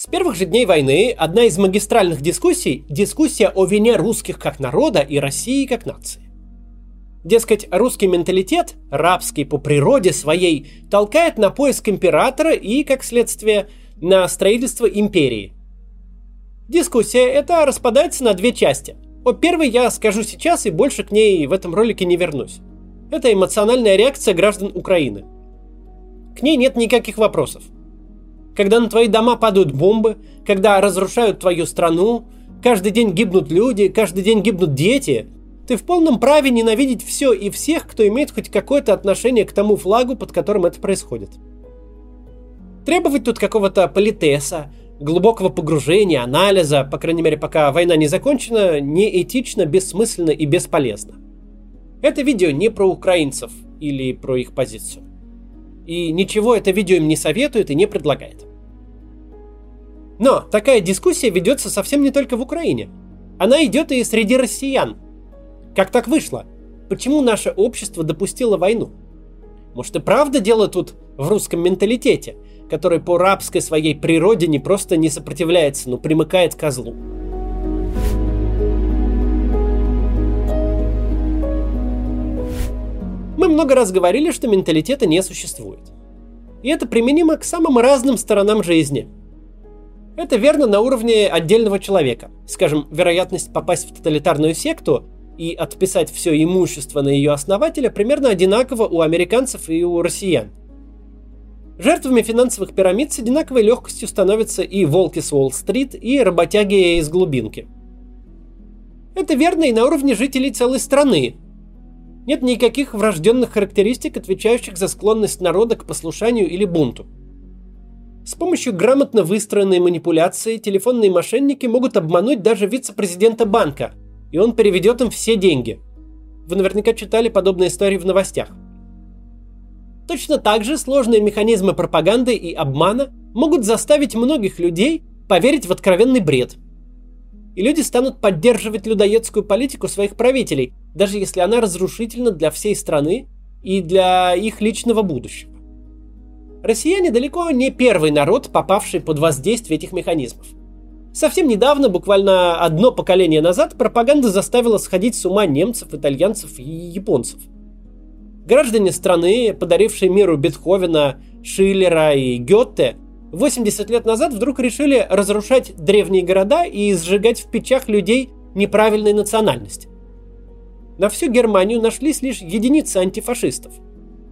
С первых же дней войны одна из магистральных дискуссий – дискуссия о вине русских как народа и России как нации. Дескать, русский менталитет, рабский по природе своей, толкает на поиск императора и, как следствие, на строительство империи. Дискуссия эта распадается на две части. О первой я скажу сейчас и больше к ней в этом ролике не вернусь. Это эмоциональная реакция граждан Украины. К ней нет никаких вопросов – когда на твои дома падают бомбы, когда разрушают твою страну, каждый день гибнут люди, каждый день гибнут дети, ты в полном праве ненавидеть все и всех, кто имеет хоть какое-то отношение к тому флагу, под которым это происходит. Требовать тут какого-то политеса, глубокого погружения, анализа, по крайней мере, пока война не закончена, неэтично, бессмысленно и бесполезно. Это видео не про украинцев или про их позицию. И ничего это видео им не советует и не предлагает. Но такая дискуссия ведется совсем не только в Украине. Она идет и среди россиян. Как так вышло? Почему наше общество допустило войну? Может и правда дело тут в русском менталитете, который по рабской своей природе не просто не сопротивляется, но примыкает к козлу. Мы много раз говорили, что менталитета не существует. И это применимо к самым разным сторонам жизни – это верно на уровне отдельного человека. Скажем, вероятность попасть в тоталитарную секту и отписать все имущество на ее основателя примерно одинаково у американцев и у россиян. Жертвами финансовых пирамид с одинаковой легкостью становятся и волки с Уолл-стрит, и работяги из глубинки. Это верно и на уровне жителей целой страны. Нет никаких врожденных характеристик, отвечающих за склонность народа к послушанию или бунту – с помощью грамотно выстроенной манипуляции телефонные мошенники могут обмануть даже вице-президента банка, и он переведет им все деньги. Вы наверняка читали подобные истории в новостях. Точно так же сложные механизмы пропаганды и обмана могут заставить многих людей поверить в откровенный бред. И люди станут поддерживать людоедскую политику своих правителей, даже если она разрушительна для всей страны и для их личного будущего. Россияне далеко не первый народ, попавший под воздействие этих механизмов. Совсем недавно, буквально одно поколение назад, пропаганда заставила сходить с ума немцев, итальянцев и японцев. Граждане страны, подарившие миру Бетховена, Шиллера и Гетте, 80 лет назад вдруг решили разрушать древние города и сжигать в печах людей неправильной национальности. На всю Германию нашлись лишь единицы антифашистов,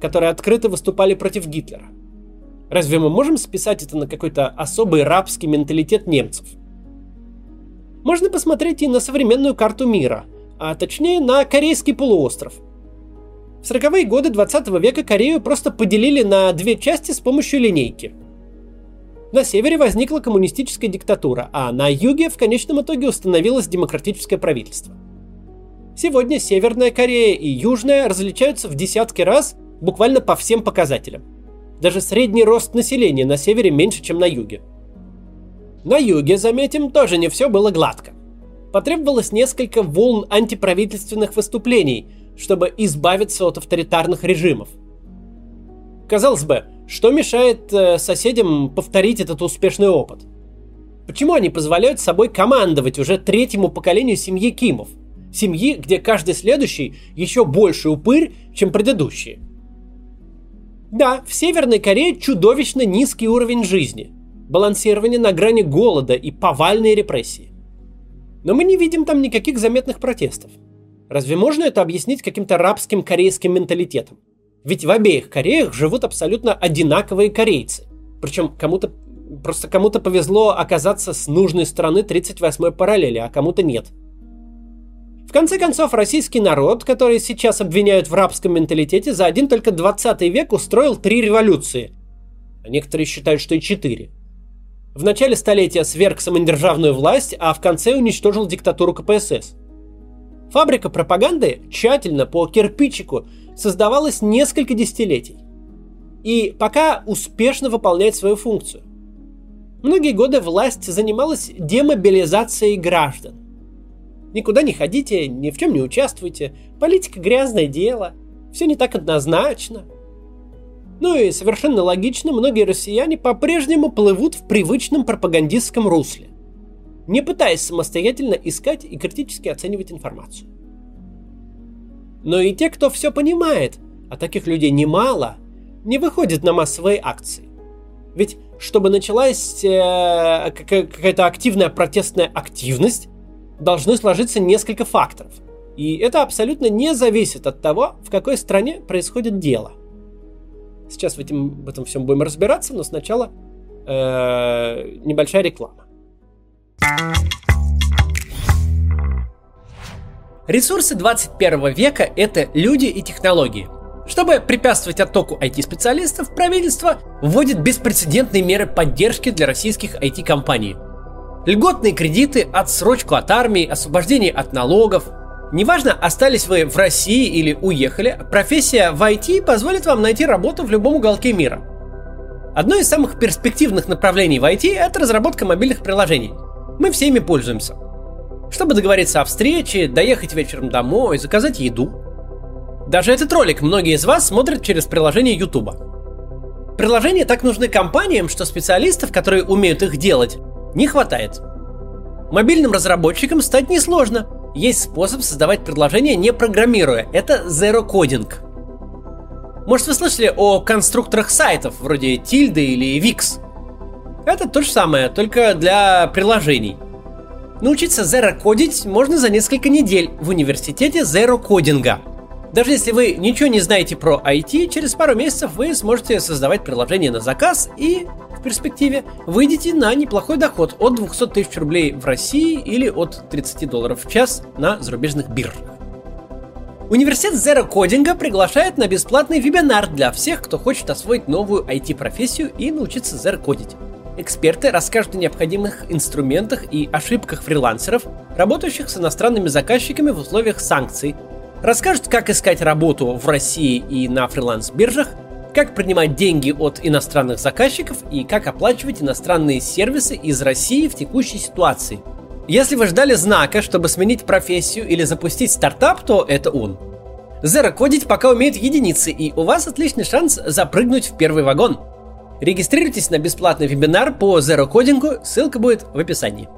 которые открыто выступали против Гитлера – Разве мы можем списать это на какой-то особый рабский менталитет немцев? Можно посмотреть и на современную карту мира, а точнее на Корейский полуостров. В 40-е годы 20 века Корею просто поделили на две части с помощью линейки. На севере возникла коммунистическая диктатура, а на юге в конечном итоге установилось демократическое правительство. Сегодня Северная Корея и Южная различаются в десятки раз буквально по всем показателям – даже средний рост населения на севере меньше, чем на юге. На юге, заметим, тоже не все было гладко. Потребовалось несколько волн антиправительственных выступлений, чтобы избавиться от авторитарных режимов. Казалось бы, что мешает э, соседям повторить этот успешный опыт? Почему они позволяют собой командовать уже третьему поколению семьи Кимов? Семьи, где каждый следующий еще больше упырь, чем предыдущие – да, в Северной Корее чудовищно низкий уровень жизни, балансирование на грани голода и повальные репрессии. Но мы не видим там никаких заметных протестов. Разве можно это объяснить каким-то рабским корейским менталитетом? Ведь в обеих Кореях живут абсолютно одинаковые корейцы. Причем кому-то просто кому-то повезло оказаться с нужной стороны 38-й параллели, а кому-то нет – в конце концов, российский народ, который сейчас обвиняют в рабском менталитете, за один только 20 век устроил три революции. А некоторые считают, что и четыре. В начале столетия сверг самодержавную власть, а в конце уничтожил диктатуру КПСС. Фабрика пропаганды тщательно по кирпичику создавалась несколько десятилетий. И пока успешно выполняет свою функцию. Многие годы власть занималась демобилизацией граждан. Никуда не ходите, ни в чем не участвуйте. Политика грязное дело. Все не так однозначно. Ну и совершенно логично, многие россияне по-прежнему плывут в привычном пропагандистском русле, не пытаясь самостоятельно искать и критически оценивать информацию. Но и те, кто все понимает, а таких людей немало, не выходят на массовые акции. Ведь чтобы началась э, какая-то активная протестная активность, должны сложиться несколько факторов. И это абсолютно не зависит от того, в какой стране происходит дело. Сейчас в этом, в этом всем будем разбираться, но сначала э, небольшая реклама. Ресурсы 21 века – это люди и технологии. Чтобы препятствовать оттоку IT-специалистов, правительство вводит беспрецедентные меры поддержки для российских IT-компаний. Льготные кредиты, отсрочку от армии, освобождение от налогов – Неважно, остались вы в России или уехали, профессия в IT позволит вам найти работу в любом уголке мира. Одно из самых перспективных направлений в IT – это разработка мобильных приложений. Мы всеми пользуемся. Чтобы договориться о встрече, доехать вечером домой, заказать еду. Даже этот ролик многие из вас смотрят через приложение YouTube. Приложения так нужны компаниям, что специалистов, которые умеют их делать, не хватает. Мобильным разработчикам стать несложно – есть способ создавать предложения, не программируя. Это zero coding. Может, вы слышали о конструкторах сайтов, вроде Tilda или Wix? Это то же самое, только для приложений. Научиться zero кодить можно за несколько недель в университете zero кодинга. Даже если вы ничего не знаете про IT, через пару месяцев вы сможете создавать приложение на заказ и в перспективе выйдете на неплохой доход от 200 тысяч рублей в России или от 30 долларов в час на зарубежных биржах. Университет Zero Кодинга приглашает на бесплатный вебинар для всех, кто хочет освоить новую IT-профессию и научиться Zero кодить. Эксперты расскажут о необходимых инструментах и ошибках фрилансеров, работающих с иностранными заказчиками в условиях санкций, расскажут, как искать работу в России и на фриланс-биржах, как принимать деньги от иностранных заказчиков и как оплачивать иностранные сервисы из России в текущей ситуации. Если вы ждали знака, чтобы сменить профессию или запустить стартап, то это он. Zero кодить пока умеет единицы, и у вас отличный шанс запрыгнуть в первый вагон. Регистрируйтесь на бесплатный вебинар по Zero кодингу, ссылка будет в описании.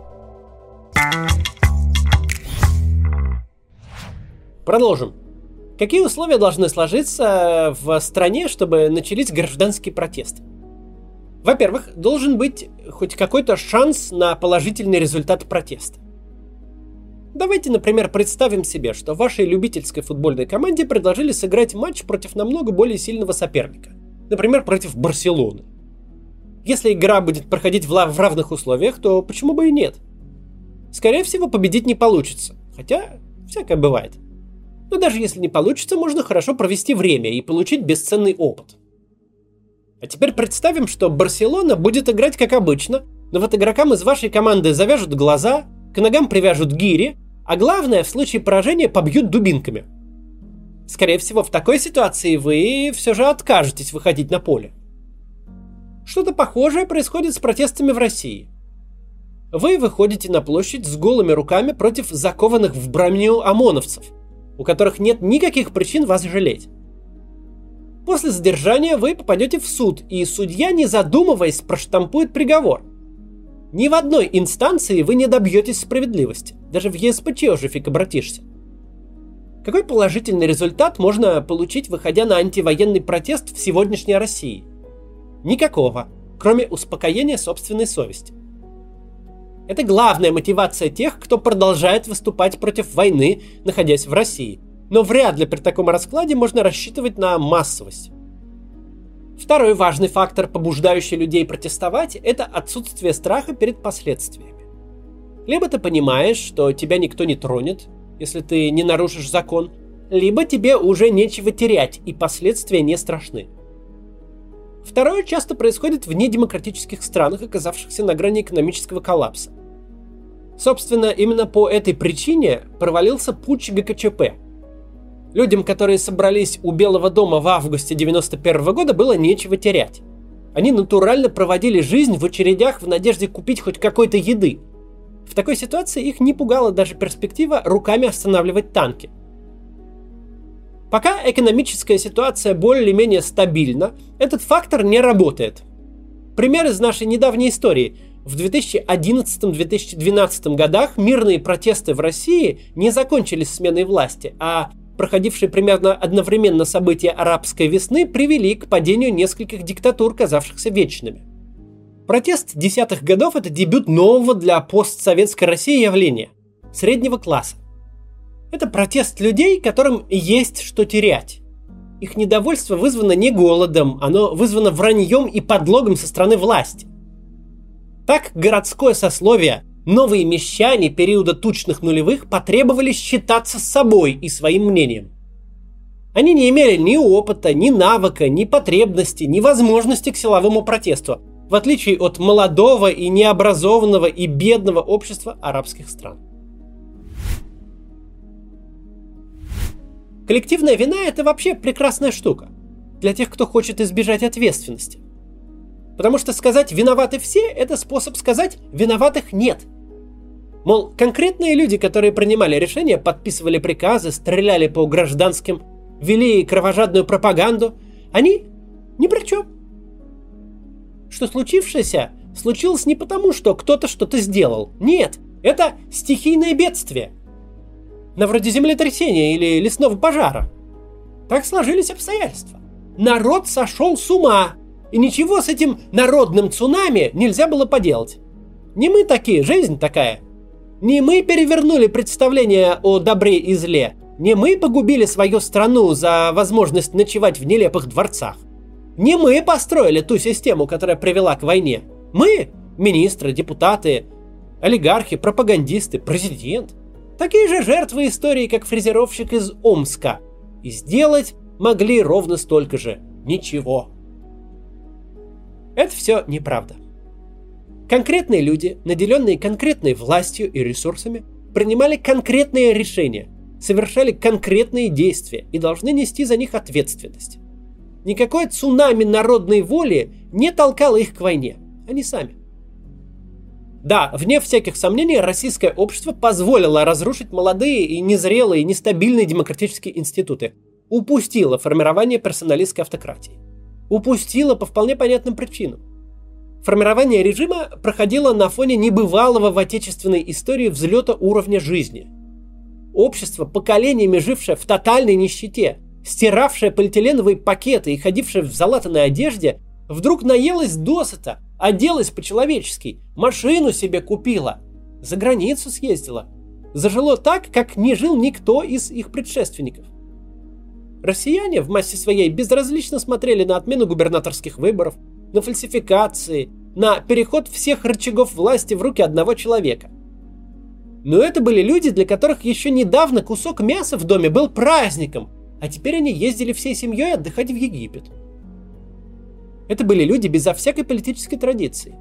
Продолжим. Какие условия должны сложиться в стране, чтобы начались гражданские протесты? Во-первых, должен быть хоть какой-то шанс на положительный результат протеста. Давайте, например, представим себе, что вашей любительской футбольной команде предложили сыграть матч против намного более сильного соперника. Например, против Барселоны. Если игра будет проходить в равных условиях, то почему бы и нет? Скорее всего, победить не получится. Хотя, всякое бывает. Но даже если не получится, можно хорошо провести время и получить бесценный опыт. А теперь представим, что Барселона будет играть как обычно, но вот игрокам из вашей команды завяжут глаза, к ногам привяжут гири, а главное, в случае поражения побьют дубинками. Скорее всего, в такой ситуации вы все же откажетесь выходить на поле. Что-то похожее происходит с протестами в России. Вы выходите на площадь с голыми руками против закованных в броню ОМОНовцев – у которых нет никаких причин вас жалеть. После задержания вы попадете в суд, и судья, не задумываясь, проштампует приговор. Ни в одной инстанции вы не добьетесь справедливости. Даже в ЕСПЧ уже фиг обратишься. Какой положительный результат можно получить, выходя на антивоенный протест в сегодняшней России? Никакого, кроме успокоения собственной совести. Это главная мотивация тех, кто продолжает выступать против войны, находясь в России. Но вряд ли при таком раскладе можно рассчитывать на массовость. Второй важный фактор, побуждающий людей протестовать, это отсутствие страха перед последствиями. Либо ты понимаешь, что тебя никто не тронет, если ты не нарушишь закон, либо тебе уже нечего терять, и последствия не страшны. Второе часто происходит в недемократических странах, оказавшихся на грани экономического коллапса. Собственно, именно по этой причине провалился путч ГКЧП. Людям, которые собрались у Белого дома в августе 91 года, было нечего терять. Они натурально проводили жизнь в очередях в надежде купить хоть какой-то еды. В такой ситуации их не пугала даже перспектива руками останавливать танки. Пока экономическая ситуация более-менее стабильна, этот фактор не работает. Пример из нашей недавней истории. В 2011-2012 годах мирные протесты в России не закончились сменой власти, а проходившие примерно одновременно события арабской весны привели к падению нескольких диктатур, казавшихся вечными. Протест десятых годов – это дебют нового для постсоветской России явления – среднего класса. Это протест людей, которым есть что терять. Их недовольство вызвано не голодом, оно вызвано враньем и подлогом со стороны власти. Так городское сословие, новые мещане периода тучных нулевых потребовали считаться собой и своим мнением. Они не имели ни опыта, ни навыка, ни потребности, ни возможности к силовому протесту, в отличие от молодого и необразованного и бедного общества арабских стран. Коллективная вина – это вообще прекрасная штука для тех, кто хочет избежать ответственности. Потому что сказать «виноваты все» – это способ сказать «виноватых нет». Мол, конкретные люди, которые принимали решения, подписывали приказы, стреляли по гражданским, вели кровожадную пропаганду, они ни при чем. Что случившееся случилось не потому, что кто-то что-то сделал. Нет, это стихийное бедствие – на вроде землетрясения или лесного пожара. Так сложились обстоятельства. Народ сошел с ума, и ничего с этим народным цунами нельзя было поделать. Не мы такие, жизнь такая. Не мы перевернули представление о добре и зле. Не мы погубили свою страну за возможность ночевать в нелепых дворцах. Не мы построили ту систему, которая привела к войне. Мы, министры, депутаты, олигархи, пропагандисты, президент – Такие же жертвы истории, как фрезеровщик из Омска. И сделать могли ровно столько же. Ничего. Это все неправда. Конкретные люди, наделенные конкретной властью и ресурсами, принимали конкретные решения, совершали конкретные действия и должны нести за них ответственность. Никакое цунами народной воли не толкало их к войне. Они сами. Да, вне всяких сомнений, российское общество позволило разрушить молодые и незрелые, нестабильные демократические институты. Упустило формирование персоналистской автократии. Упустило по вполне понятным причинам. Формирование режима проходило на фоне небывалого в отечественной истории взлета уровня жизни. Общество, поколениями жившее в тотальной нищете, стиравшее полиэтиленовые пакеты и ходившее в залатанной одежде, вдруг наелось досыта – Оделась по-человечески, машину себе купила, за границу съездила. Зажило так, как не жил никто из их предшественников. Россияне в массе своей безразлично смотрели на отмену губернаторских выборов, на фальсификации, на переход всех рычагов власти в руки одного человека. Но это были люди, для которых еще недавно кусок мяса в доме был праздником, а теперь они ездили всей семьей отдыхать в Египет. Это были люди безо всякой политической традиции.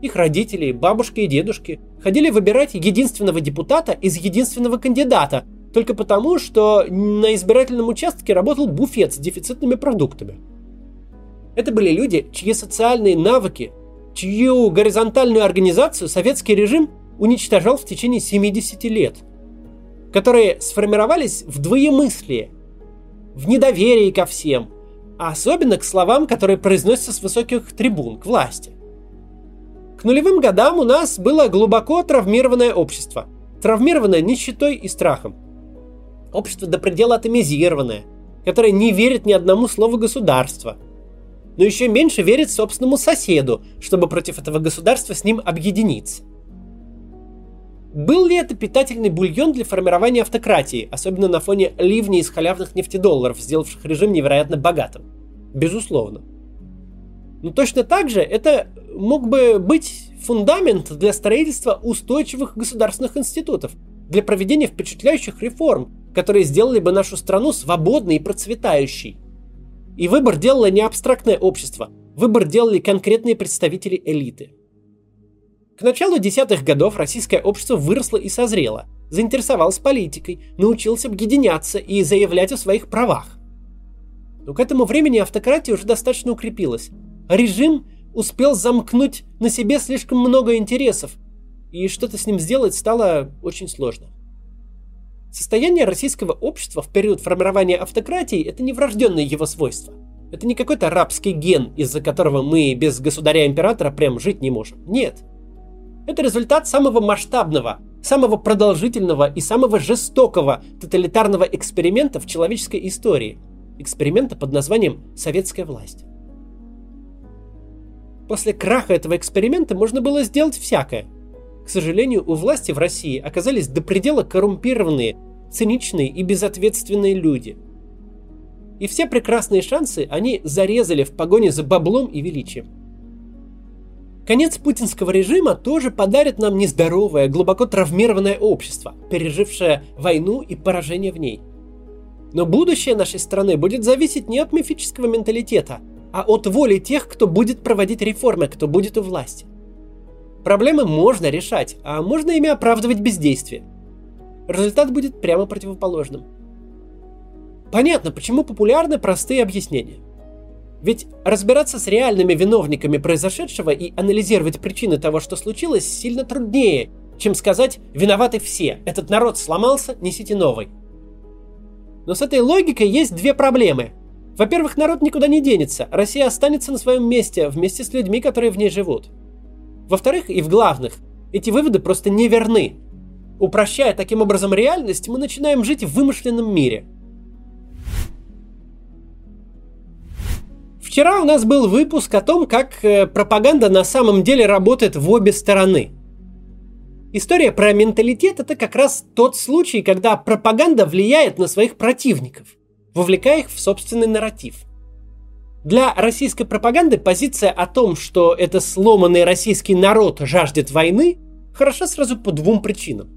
Их родители, бабушки и дедушки ходили выбирать единственного депутата из единственного кандидата, только потому, что на избирательном участке работал буфет с дефицитными продуктами. Это были люди, чьи социальные навыки, чью горизонтальную организацию советский режим уничтожал в течение 70 лет, которые сформировались в двоемыслие, в недоверии ко всем – а особенно к словам, которые произносятся с высоких трибун, к власти. К нулевым годам у нас было глубоко травмированное общество, травмированное нищетой и страхом. Общество до предела атомизированное, которое не верит ни одному слову государства, но еще меньше верит собственному соседу, чтобы против этого государства с ним объединиться. Был ли это питательный бульон для формирования автократии, особенно на фоне ливней из халявных нефтедолларов, сделавших режим невероятно богатым? Безусловно. Но точно так же это мог бы быть фундамент для строительства устойчивых государственных институтов, для проведения впечатляющих реформ, которые сделали бы нашу страну свободной и процветающей. И выбор делало не абстрактное общество, выбор делали конкретные представители элиты. К началу десятых годов российское общество выросло и созрело, заинтересовалось политикой, научилось объединяться и заявлять о своих правах. Но к этому времени автократия уже достаточно укрепилась. режим успел замкнуть на себе слишком много интересов, и что-то с ним сделать стало очень сложно. Состояние российского общества в период формирования автократии – это не врожденное его свойство. Это не какой-то рабский ген, из-за которого мы без государя-императора прям жить не можем. Нет. Это результат самого масштабного, самого продолжительного и самого жестокого тоталитарного эксперимента в человеческой истории. Эксперимента под названием «Советская власть». После краха этого эксперимента можно было сделать всякое. К сожалению, у власти в России оказались до предела коррумпированные, циничные и безответственные люди. И все прекрасные шансы они зарезали в погоне за баблом и величием. Конец путинского режима тоже подарит нам нездоровое, глубоко травмированное общество, пережившее войну и поражение в ней. Но будущее нашей страны будет зависеть не от мифического менталитета, а от воли тех, кто будет проводить реформы, кто будет у власти. Проблемы можно решать, а можно ими оправдывать бездействие – результат будет прямо противоположным. Понятно, почему популярны простые объяснения. Ведь разбираться с реальными виновниками произошедшего и анализировать причины того, что случилось, сильно труднее, чем сказать «виноваты все, этот народ сломался, несите новый». Но с этой логикой есть две проблемы. Во-первых, народ никуда не денется, Россия останется на своем месте вместе с людьми, которые в ней живут. Во-вторых, и в главных, эти выводы просто неверны, Упрощая таким образом реальность, мы начинаем жить в вымышленном мире. Вчера у нас был выпуск о том, как э, пропаганда на самом деле работает в обе стороны. История про менталитет это как раз тот случай, когда пропаганда влияет на своих противников, вовлекая их в собственный нарратив. Для российской пропаганды позиция о том, что это сломанный российский народ жаждет войны, хороша сразу по двум причинам.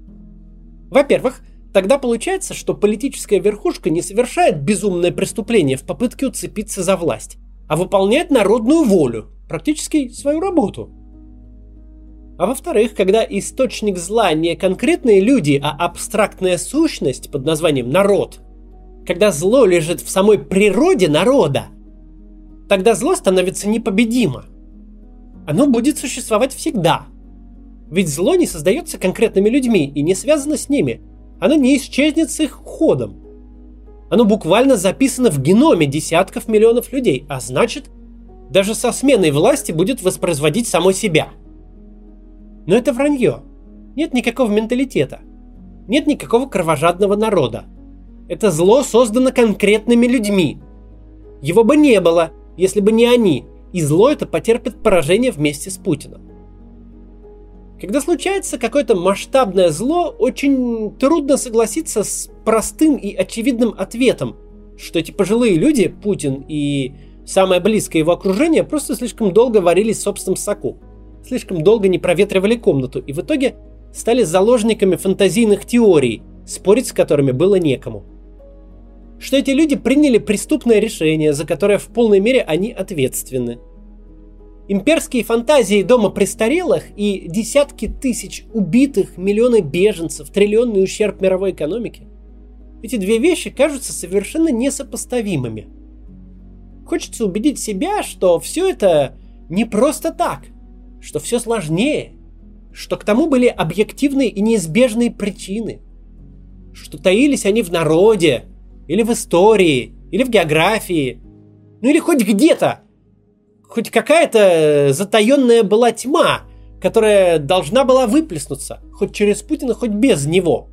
Во-первых, тогда получается, что политическая верхушка не совершает безумное преступление в попытке уцепиться за власть, а выполняет народную волю, практически свою работу. А во-вторых, когда источник зла не конкретные люди, а абстрактная сущность под названием народ, когда зло лежит в самой природе народа, тогда зло становится непобедимо. Оно будет существовать всегда – ведь зло не создается конкретными людьми и не связано с ними. Оно не исчезнет с их ходом. Оно буквально записано в геноме десятков миллионов людей, а значит, даже со сменой власти будет воспроизводить само себя. Но это вранье. Нет никакого менталитета. Нет никакого кровожадного народа. Это зло создано конкретными людьми. Его бы не было, если бы не они, и зло это потерпит поражение вместе с Путиным. Когда случается какое-то масштабное зло, очень трудно согласиться с простым и очевидным ответом, что эти пожилые люди, Путин и самое близкое его окружение, просто слишком долго варились в собственном соку, слишком долго не проветривали комнату и в итоге стали заложниками фантазийных теорий, спорить с которыми было некому. Что эти люди приняли преступное решение, за которое в полной мере они ответственны – Имперские фантазии дома престарелых и десятки тысяч убитых, миллионы беженцев, триллионный ущерб мировой экономике. Эти две вещи кажутся совершенно несопоставимыми. Хочется убедить себя, что все это не просто так, что все сложнее, что к тому были объективные и неизбежные причины, что таились они в народе, или в истории, или в географии, ну или хоть где-то, хоть какая-то затаенная была тьма, которая должна была выплеснуться, хоть через Путина, хоть без него.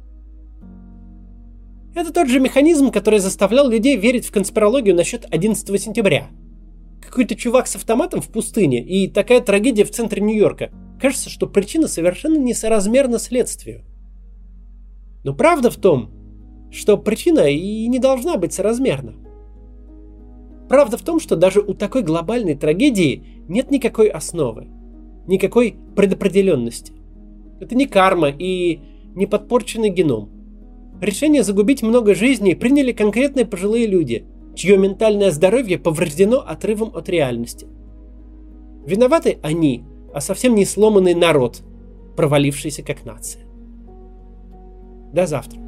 Это тот же механизм, который заставлял людей верить в конспирологию насчет 11 сентября. Какой-то чувак с автоматом в пустыне и такая трагедия в центре Нью-Йорка. Кажется, что причина совершенно несоразмерна следствию. Но правда в том, что причина и не должна быть соразмерна. Правда в том, что даже у такой глобальной трагедии нет никакой основы, никакой предопределенности. Это не карма и не подпорченный геном. Решение загубить много жизней приняли конкретные пожилые люди, чье ментальное здоровье повреждено отрывом от реальности. Виноваты они, а совсем не сломанный народ, провалившийся как нация. До завтра.